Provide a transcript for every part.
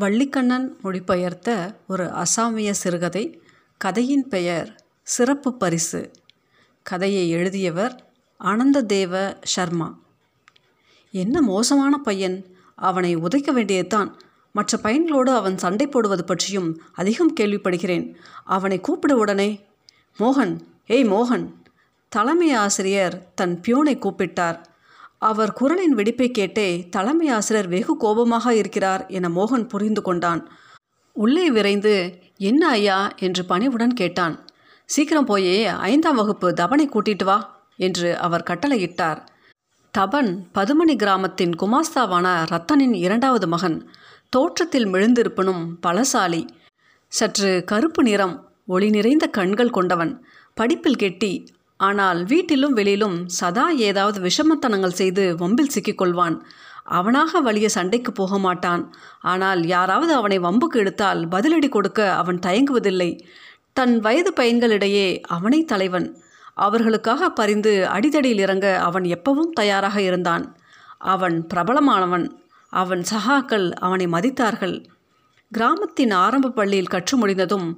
வள்ளிக்கண்ணன் மொழிபெயர்த்த ஒரு அசாமிய சிறுகதை. கதையின் பெயர் சிறப்பு பரிசு. கதையை எழுதியவர் ஆனந்ததேவ சர்மா. என்ன மோசமான பையன். அவனை உதைக்க வேண்டியதுதான். மற்ற பையன்களோடு அவன் சண்டை போடுவது பற்றியும் அதிகம் கேள்விப்படுகிறேன். அவனை கூப்பிட உடனே மோகன் ஏய் மோகன். தலைமை ஆசிரியர் தன் பியூனை கூப்பிட்டார். அவர் குரலின் வெடிப்பை கேட்டே தலைமை ஆசிரியர் வெகு கோபமாக இருக்கிறார் என மோகன் புரிந்து கொண்டான். உள்ளே விரைந்து என்ன ஐயா என்று பணிவுடன் கேட்டான். சீக்கிரம் போயே ஐந்தாம் வகுப்பு தபனை கூட்டிட்டு வா என்று அவர் கட்டளையிட்டார். தபன் பதுமணி கிராமத்தின் குமாஸ்தாவான ரத்தனின் இரண்டாவது மகன் தோற்றத்தில் மெழுந்திருப்பனும் பலசாலி சற்று கருப்பு நிறம் ஒளி நிறைந்த கண்கள் கொண்டவன் படிப்பில் கெட்டி ஆனால் வீட்டிலும் வெளியிலும் சதா ஏதாவது விஷமத்தனங்கள் செய்து வம்பில் சிக்கிக்கொள்வான். அவனாக வலிய சண்டைக்கு போக மாட்டான் ஆனால் யாராவது அவனை வம்புக்கு எடுத்தால் பதிலடி கொடுக்க அவன் தயங்குவதில்லை. தன் வயது பையன்களிடையே அவனை தலைவன். அவர்களுக்காக பரிந்து அடிதடியில் இறங்க அவன் எப்பவும் தயாராக இருந்தான். அவன் பிரபலமானவன். அவன் சகாக்கள் அவனை மதித்தார்கள். கிராமத்தின் ஆரம்ப பள்ளியில் கற்று முடிந்ததும்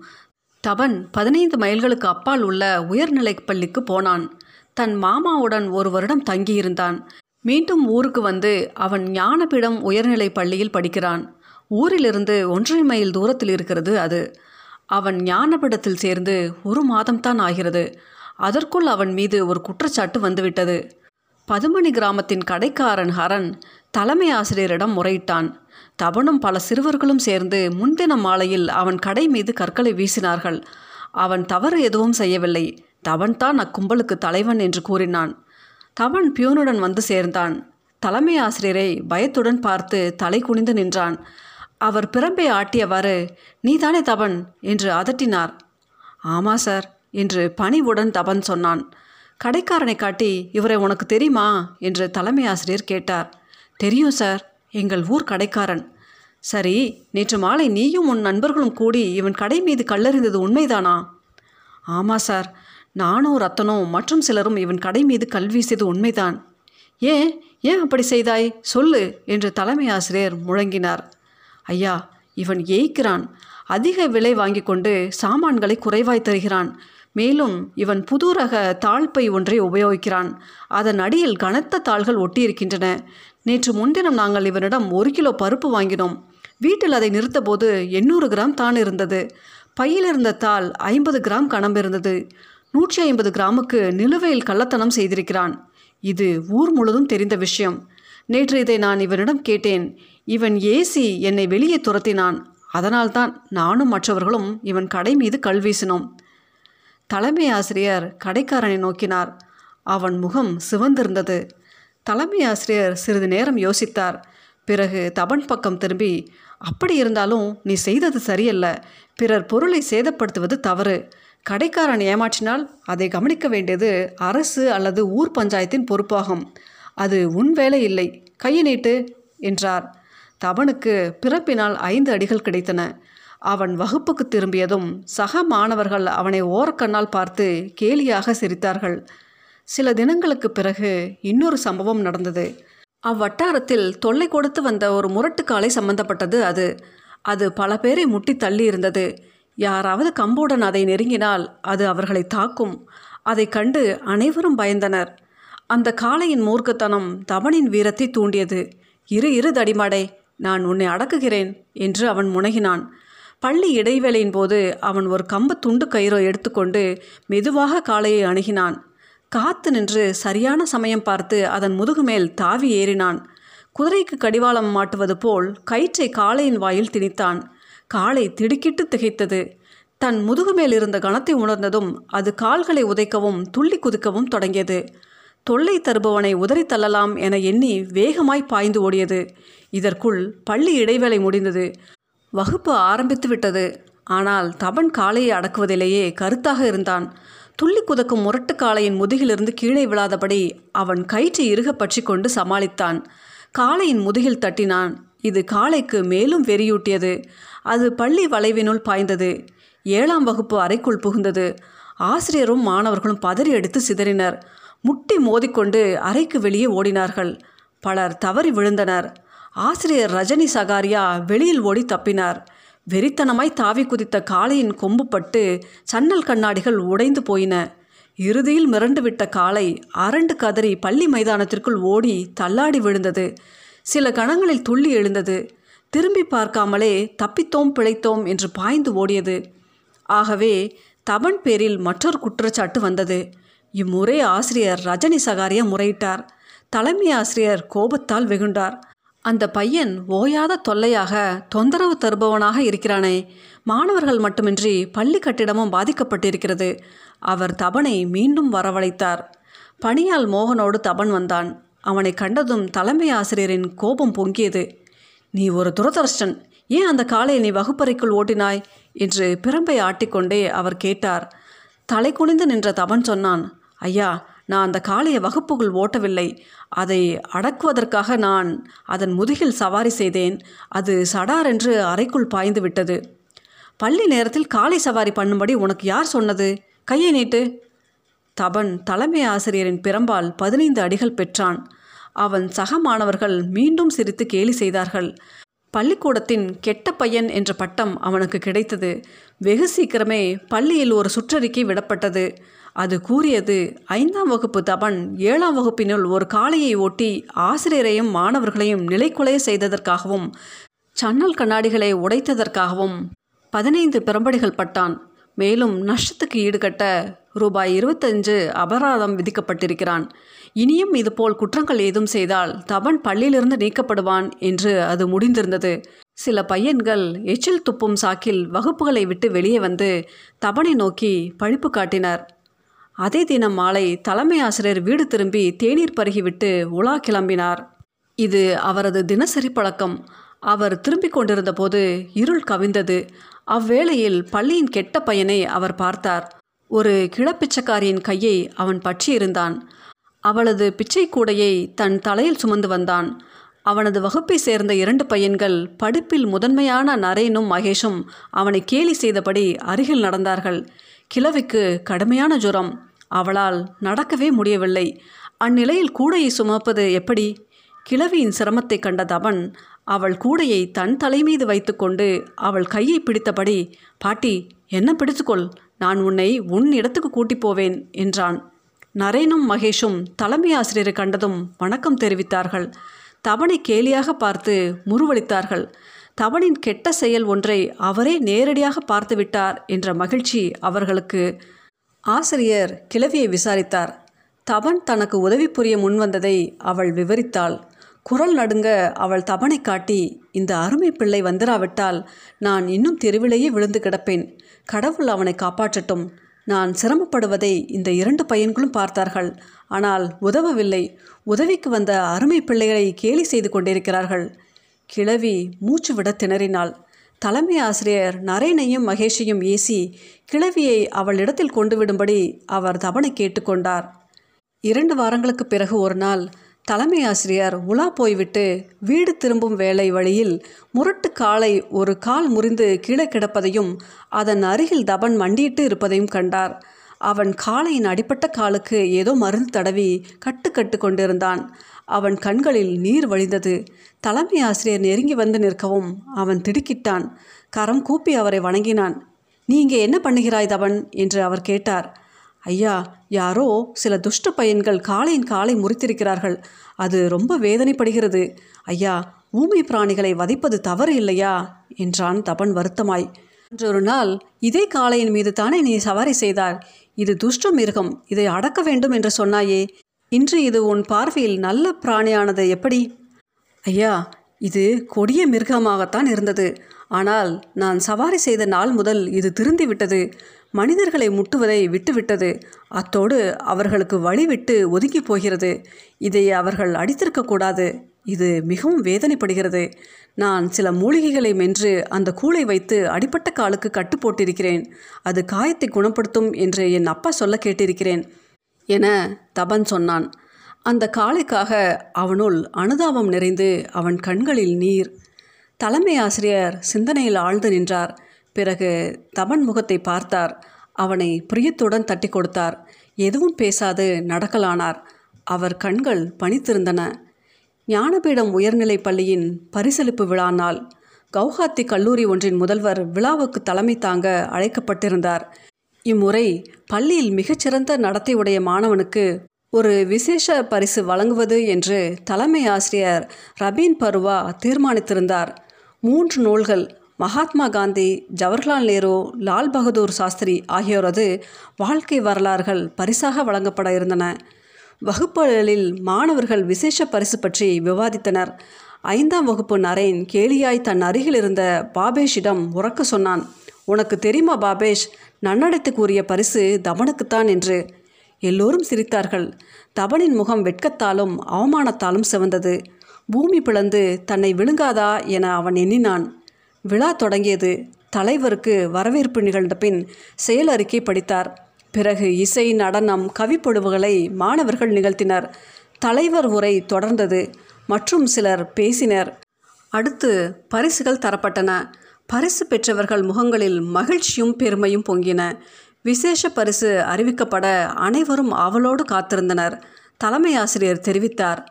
தபன் பதினைந்து மைல்களுக்கு அப்பால் உள்ள உயர்நிலைப் பள்ளிக்கு போனான். தன் மாமாவுடன் ஒரு வருடம் தங்கியிருந்தான். மீண்டும் ஊருக்கு வந்து அவன் ஞானபீடம் உயர்நிலைப் பள்ளியில் படிக்கிறான். ஊரிலிருந்து ஒன்றரை மைல் தூரத்தில் இருக்கிறது அது. அவன் ஞானபீடத்தில் சேர்ந்து ஒரு மாதம்தான் ஆகிறது. அதற்குள் அவன் மீது ஒரு குற்றச்சாட்டு வந்துவிட்டது. பதுமணி கிராமத்தின் கடைக்காரன் ஹரன் தலைமை ஆசிரியரிடம் முறையிட்டான். தபனும் பல சிறுவர்களும் சேர்ந்து முன்தின மாலையில் அவன் கடை மீது கற்களை வீசினார்கள். அவன் தவறு எதுவும் செய்யவில்லை. தவன்தான் அக்கும்பலுக்கு தலைவன் என்று கூறினான். தவன் பியூனுடன் வந்து சேர்ந்தான். தலைமை ஆசிரியரை பயத்துடன் பார்த்து தலை குனிந்து நின்றான். அவர் பிறம்பை ஆட்டியவாறு நீதானே தபன் என்று அதட்டினார். ஆமா சார் என்று பணிவுடன் தபன் சொன்னான். கடைக்காரனை காட்டி இவரை உனக்கு தெரியுமா? என்று தலைமை ஆசிரியர் கேட்டார். தெரியும் சார். எங்கள் ஊர் கடைக்காரன். சரி நேற்று மாலை நீயும் உன் நண்பர்களும் கூடி இவன் கடை மீது கல்லறிந்தது உண்மைதானா? ஆமாம் சார் நானும் ரத்தனும் மற்றும் சிலரும் இவன் கடை மீது கல் வீசியது உண்மைதான். ஏன் ஏன் அப்படி செய்தாய்? சொல்லு என்று தலைமை ஆசிரியர் முழங்கினார். ஐயா இவன் ஏய்க்கிறான். அதிக விலை வாங்கி கொண்டு சாமான்களை குறைவாய் தருகிறான். மேலும் இவன் புது ரக தாழ்ப்பை ஒன்றை உபயோகிக்கிறான். அதன் அடியில் கனத்த தாள்கள் ஒட்டியிருக்கின்றன. நேற்று முன்தினம் நாங்கள் இவனிடம் ஒரு கிலோ பருப்பு வாங்கினோம். வீட்டில் அதை நிறுத்தபோது எண்ணூறு கிராம் தான் இருந்தது. பையில் இருந்த தாள் ஐம்பது கிராம் கணம் இருந்தது. நூற்றி ஐம்பது கிராமுக்கு நிலுவையில் கள்ளத்தனம் செய்திருக்கிறான். இது ஊர் முழுதும் தெரிந்த விஷயம். நேற்று இதை நான் இவனிடம் கேட்டேன். இவன் ஏசி என்னை வெளியே துரத்தினான். அதனால்தான் நானும் மற்றவர்களும் இவன் கடை மீது கல் வீசினோம். தலைமை ஆசிரியர் கடைக்காரனை நோக்கினார். அவன் முகம் சிவந்திருந்தது. தலைமை ஆசிரியர் சிறிது நேரம் யோசித்தார். பிறகு தபன் பக்கம் திரும்பி அப்படி இருந்தாலும் நீ செய்தது சரியல்ல. பிறர் பொருளை சேதப்படுத்துவது தவறு. கடைக்காரன் ஏமாற்றினால் அதை கவனிக்க வேண்டியது அரசு அல்லது ஊர் பஞ்சாயத்தின் பொறுப்பாகும். அது உன் வேலை இல்லை. கையை நீட்டு என்றார். தவனுக்கு பிறப்பினால் ஐந்து அடிகள் கிடைத்தன. அவன் வகுப்புக்கு திரும்பியதும் சக மாணவர்கள் அவனை ஓரக்கண்ணால் பார்த்து கேலியாக சிரித்தார்கள். சில தினங்களுக்கு பிறகு இன்னொரு சம்பவம் நடந்தது. அவ்வட்டாரத்தில் தொல்லை கொடுத்து வந்த ஒரு முரட்டுக்காலை சம்பந்தப்பட்டது அது. அது பல பேரை முட்டி தள்ளி இருந்தது யாராவது கம்புடன் அதை நெருங்கினால் அது அவர்களை தாக்கும். அதை கண்டு அனைவரும் பயந்தனர். அந்த காளையின் மூர்க்கத்தனம் தவனின் வீரத்தை தூண்டியது. இரு இரு தடிமாடை நான் உன்னை அடக்குகிறேன் என்று அவன் முனகினான். பள்ளி இடைவேளையின் போது அவன் ஒரு கம்பு துண்டு கயிறோ எடுத்துக்கொண்டு மெதுவாக காளையை அணுகினான். காத்து நின்று சரியான சமயம் பார்த்து அதன் முதுகு மேல் தாவி ஏறினான். குதிரைக்கு கடிவாளம் மாட்டுவது போல் கயிற்றை காளையின் வாயில் திணித்தான். காளை திடுக்கிட்டு திகைத்தது. தன் முதுகு மேல் இருந்த கணத்தை உணர்ந்ததும் அது கால்களை உதைக்கவும் துள்ளி குதிக்கவும் தொடங்கியது. தொல்லை தருபவனை உதறி தள்ளலாம் என எண்ணி வேகமாய் பாய்ந்து ஓடியது. இதற்குள் பள்ளி இடைவேளை முடிந்தது. வகுப்பு ஆரம்பித்து விட்டது ஆனால் தபன் காளையை அடக்குவதிலேயே கருத்தாக இருந்தான். துள்ளி குதக்கும் முரட்டு காளையின் முதுகிலிருந்து கீழே விழாதபடி அவன் கயிற்றை இறுக பற்றி கொண்டு சமாளித்தான். காளையின் முதுகில் தட்டினான். இது காளைக்கு மேலும் வெறியூட்டியது. அது பள்ளி வளைவினுள் பாய்ந்தது. ஏழாம் வகுப்பு அறைக்குள் புகுந்தது. ஆசிரியரும் மாணவர்களும் பதறி எடுத்து சிதறினர். முட்டி மோதிக்கொண்டு அறைக்கு வெளியே ஓடினார்கள். பலர் தவறி விழுந்தனர். ஆசிரியர் ரஜினி சகாரியா வெளியில் ஓடி தப்பினார். வெறித்தனமாய் தாவி குதித்த காளையின் கொம்பு பட்டு சன்னல் கண்ணாடிகள் உடைந்து போயின. இறுதியில் மிரண்டுவிட்ட காளை அரண்டு கதறி பள்ளி மைதானத்திற்குள் ஓடி தள்ளாடி விழுந்தது. சில கணங்களில் துள்ளி எழுந்தது. திரும்பி பார்க்காமலே தப்பித்தோம் பிழைத்தோம் என்று பாய்ந்து ஓடியது. ஆகவே தபன் பேரில் மற்றொரு குற்றச்சாட்டு வந்தது. இம்முறை ஆசிரியர் ரஜினி சகாரியா முறையிட்டார். தலைமை ஆசிரியர் கோபத்தால் வெகுண்டார். அந்த பையன் ஓயாத தொல்லையாக தொந்தரவு தருபவனாக இருக்கிறானே. மாணவர்கள் மட்டுமின்றி பள்ளி கட்டிடமும் பாதிக்கப்பட்டிருக்கிறது. அவர் தபனை மீண்டும் வரவழைத்தார். பணியால் மோகனோடு தபன் வந்தான். அவனை கண்டதும் தலைமை ஆசிரியரின் கோபம் பொங்கியது. நீ ஒரு துரதர்ஷ்டன். ஏன் அந்த காலை நீ வகுப்பறைக்குள் ஓட்டினாய்? என்று பிரம்பை ஆட்டிக்கொண்டே அவர் கேட்டார். தலை குனிந்து நின்ற தபன் சொன்னான் ஐயா நான் அந்த காளையை வகுப்புக்குள் ஓட்டவில்லை. அதை அடக்குவதற்காக நான் அதன் முதுகில் சவாரி செய்தேன். அது சடார் என்று அறைக்குள் பாய்ந்து விட்டது. பள்ளி நேரத்தில் காளை சவாரி பண்ணும்படி உனக்கு யார் சொன்னது? கையை நீட்டு. தபன் தலைமை ஆசிரியரின் பிறம்பால் பதினைந்து அடிகள் பெற்றான். அவன் சக மாணவர்கள் மீண்டும் சிரித்து கேலி செய்தார்கள். பள்ளிக்கூடத்தின் கெட்ட பையன் என்ற பட்டம் அவனுக்கு கிடைத்தது. வெகு சீக்கிரமே பள்ளியில் ஒரு சுற்றறிக்கை விடப்பட்டது. அது கூறியது ஐந்தாம் வகுப்பு தபன் ஏழாம் வகுப்பினுள் ஒரு காளையை ஓட்டி ஆசிரியரையும் மாணவர்களையும் நிலைக்குலைய செய்ததற்காகவும் சன்னல் கண்ணாடிகளை உடைத்ததற்காகவும் பதினைந்து பிரம்படிகள் பட்டான். மேலும் நஷ்டத்துக்கு ஈடுகட்ட ரூபாய் இருபத்தஞ்சு அபராதம் விதிக்கப்பட்டிருக்கிறான். இனியும் இதுபோல் குற்றங்கள் ஏதும் செய்தால் தபன் பள்ளியிலிருந்து நீக்கப்படுவான் என்று அது முடிந்திருந்தது. சில பையன்கள் எச்சில் துப்பும் சாக்கில் வகுப்புகளை விட்டு வெளியே வந்து தபனை நோக்கி பழிப்பு காட்டினர். அதே தினம் மாலை தலைமை ஆசிரியர் வீடு திரும்பி தேநீர் பருகிவிட்டு உலா கிளம்பினார். இது அவரது தினசரி பழக்கம். அவர் திரும்பிக் கொண்டிருந்த போது இருள் கவிந்தது. அவ்வேளையில் பள்ளியின் கெட்ட பையனை அவர் பார்த்தார். ஒரு கிளப்பிச்சைக்காரியின் கையை அவன் பற்றியிருந்தான். அவளது பிச்சை கூடையை தன் தலையில் சுமந்து வந்தான். அவனது வகுப்பை சேர்ந்த இரண்டு பையன்கள் படிப்பில் முதன்மையான நரேனும் மகேஷும் அவனை கேலி செய்தபடி அருகில் நடந்தார்கள். கிழவிக்கு கடுமையான ஜுரம். அவளால் நடக்கவே முடியவில்லை. அந்நிலையில் கூடையை சுமப்பது எப்படி? கிழவியின் சிரமத்தை கண்ட தவன் அவள் கூடையை தன் தலைமீது வைத்துக்கொண்டு அவள் கையை பிடித்தபடி பாட்டி என்ன பிடித்துக்கொள். நான் உன்னை உன் இடத்துக்கு கூட்டிப் போவேன் என்றான். நரேனும் மகேஷும் தலைமை ஆசிரியரை கண்டதும் வணக்கம் தெரிவித்தார்கள். தவணை கேலியாக பார்த்து முருவளித்தார்கள் தவனின் கெட்ட செயல் ஒன்றை அவரே நேரடியாக பார்த்துவிட்டார் என்ற மகிழ்ச்சி அவர்களுக்கு. ஆசிரியர் கிழவியை விசாரித்தார். தவன் தனக்கு உதவி புரிய முன்வந்ததை அவள் விவரித்தாள். குரல் நடுங்க அவள் தபனை காட்டி இந்த அருமை பிள்ளை வந்துராவிட்டால் நான் இன்னும் தெருவிலேயே விழுந்து கிடப்பேன். கடவுள் அவனை காப்பாற்றட்டும். நான் சிரமப்படுவதை இந்த இரண்டு பையன்களும் பார்த்தார்கள். ஆனால் உதவவில்லை. உதவிக்கு வந்த அருமை பிள்ளைகளை கேலி செய்து கொண்டிருக்கிறார்கள். கிழவி மூச்சு விட திணறினாள். தலைமை ஆசிரியர் நரேனையும் மகேஷையும் ஏசி கிழவியை அவளிடத்தில் கொண்டு விடும்படி அவர் தவணை கேட்டுக்கொண்டார். இரண்டு வாரங்களுக்கு பிறகு ஒரு நாள் தலைமை ஆசிரியர் உலா போய்விட்டு வீடு திரும்பும் வேலை வழியில் முரட்டு காலை ஒரு கால் முறிந்து கீழே கிடப்பதையும் அதன் அருகில் தபன் மண்டியிட்டு இருப்பதையும் கண்டார். அவன் காளையின் அடிப்பட்ட காலுக்கு ஏதோ மருந்து தடவி கட்டு கட்டு கொண்டிருந்தான். அவன் கண்களில் நீர் வழிந்தது. தலைமை ஆசிரியர் நெருங்கி வந்து நிற்கவும் அவன் திடுக்கிட்டான். கரம் கூப்பி அவரை வணங்கினான். நீ இங்கே என்ன பண்ணுகிறாய் தவன் என்று அவர் கேட்டார். ஐயா யாரோ சில துஷ்ட பையன்கள் காளையின் காலை முறித்திருக்கிறார்கள். அது ரொம்ப வேதனைப்படுகிறது. ஐயா ஊமை பிராணிகளை வதைப்பது தவறு இல்லையா? என்றான் தபன் வருத்தமாய். அன்றொரு நாள் இதே காளையின் மீது தானே நீ சவாரி செய்தார் இது துஷ்ட மிருகம் இதை அடக்க வேண்டும் என்று சொன்னாயே. இன்று இது உன் பார்வையில் நல்ல பிராணியானது எப்படி? ஐயா இது கொடிய மிருகமாகத்தான் இருந்தது. ஆனால் நான் சவாரி செய்த நாள் முதல் இது திருந்திவிட்டது. மனிதர்களை முட்டுவதை விட்டுவிட்டது. அத்தோடு அவர்களுக்கு வழிவிட்டு ஒதுங்கி போகிறது. இதை அவர்கள் அடித்திருக்கக்கூடாது இது மிகவும் வேதனைப்படுகிறது. நான் சில மூலிகைகளை மென்று அந்த கூளை வைத்து அடிப்பட்ட காலுக்கு கட்டு போட்டிருக்கிறேன். அது காயத்தை குணப்படுத்தும் என்று என் அப்பா சொல்ல கேட்டிருக்கிறேன் என தபன் சொன்னான். அந்த காளைக்காக அவனுள் அனுதாபம் நிறைந்து அவன் கண்களில் நீர் தலைமை ஆசிரியர் சிந்தனையில் ஆழ்ந்து நின்றார். பிறகு தபன் முகத்தை பார்த்தார். அவனை பிரியத்துடன் தட்டி கொடுத்தார். எதுவும் பேசாது நடக்கலானார். அவர் கண்கள் பணித்திருந்தன. ஞானபீடம் உயர்நிலைப் பள்ளியின் பரிசளிப்பு விழா நாள். கவுஹாத்தி கல்லூரி ஒன்றின் முதல்வர் விழாவுக்கு தலைமை தாங்க அழைக்கப்பட்டிருந்தார். இம்முறை பள்ளியில் மிகச்சிறந்த நடத்தையுடைய மாணவனுக்கு ஒரு விசேஷ பரிசு வழங்குவது என்று தலைமை ஆசிரியர் ரபீன் பருவா தீர்மானித்திருந்தார். மூன்று நூல்கள் மகாத்மா காந்தி ஜவஹர்லால் நேரு லால் பகதூர் சாஸ்திரி ஆகியோரது வாழ்க்கை வரலாறுகள் பரிசாக வழங்கப்பட இருந்தன. வகுப்புகளில் மாணவர்கள் விசேஷ பரிசு பற்றி விவாதித்தனர். ஐந்தாம் வகுப்பு நரேன் கேலியாய் தன் அருகில் இருந்த பாபேஷிடம் உறக்க சொன்னான் உனக்கு தெரியுமா பாபேஷ் நன்னடைத்து கூறிய பரிசு தபனுக்குத்தான் என்று. எல்லோரும் சிரித்தார்கள். தபனின் முகம் வெட்கத்தாலும் அவமானத்தாலும் சிவந்தது. பூமி பிளந்து தன்னை விழுங்காதா என அவன் எண்ணினான். விழா தொடங்கியது தலைவருக்கு வரவேற்பு நிகழ்ந்த பின் செயல் அறிக்கை படித்தார். பிறகு இசை நடனம் கவிப்பொழுவுகளை மாணவர்கள் நிகழ்த்தினர். தலைவர் உரை தொடர்ந்தது. மற்றும் சிலர் பேசினர். அடுத்து பரிசுகள் தரப்பட்டன. பரிசு பெற்றவர்கள் முகங்களில் மகிழ்ச்சியும் பெருமையும் பொங்கின. விசேஷ பரிசு அறிவிக்கப்பட அனைவரும் அவளோடு காத்திருந்தனர். தலைமை ஆசிரியர் தெரிவித்தார்.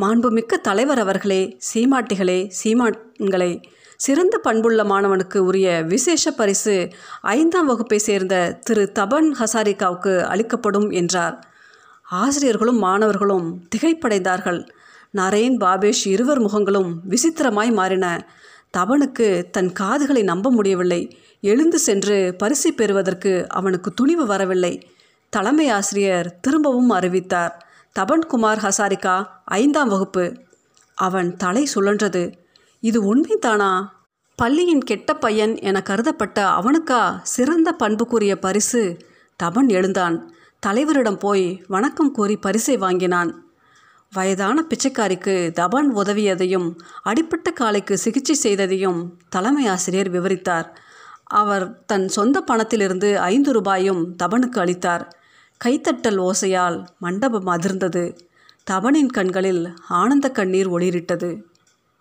மாண்புமிக்க தலைவர் அவர்களே சீமாட்டிகளே சீமான்களே. சிறந்த பண்புள்ள மாணவனுக்கு உரிய விசேஷ பரிசு ஐந்தாம் வகுப்பை சேர்ந்த திரு தபன் ஹசாரிகாவுக்கு அளிக்கப்படும் என்றார். ஆசிரியர்களும் மாணவர்களும் திகைப்படைந்தார்கள். நரேன் பாபேஷ் இருவர் முகங்களும் விசித்திரமாய் மாறின. தபனுக்கு தன் காதுகளை நம்ப முடியவில்லை. எழுந்து சென்று பரிசை பெறுவதற்கு அவனுக்கு துணிவு வரவில்லை. தலைமை ஆசிரியர் திரும்பவும் அறிவித்தார். தபன்குமார் ஹசாரிகா ஐந்தாம் வகுப்பு. அவன் தலை சுழன்றது. இது உண்மைதானா? பள்ளியின் கெட்ட பையன் என கருதப்பட்ட அவனுக்கா சிறந்த பண்புக்குரிய பரிசு? தபன் எழுந்தான். தலைவரிடம் போய் வணக்கம் கூறி பரிசை வாங்கினான். வயதான பிச்சைக்காரிக்கு தபன் உதவியதையும் அடிப்பட்ட காலைக்கு சிகிச்சை செய்ததையும் தலைமை ஆசிரியர் விவரித்தார். அவர் தன் சொந்த பணத்திலிருந்து ஐந்து ரூபாயும் தபனுக்கு அளித்தார். கைத்தட்டல் ஓசையால் மண்டபம் அதிர்ந்தது. தபனின் கண்களில் ஆனந்த கண்ணீர் ஒளிரிட்டது.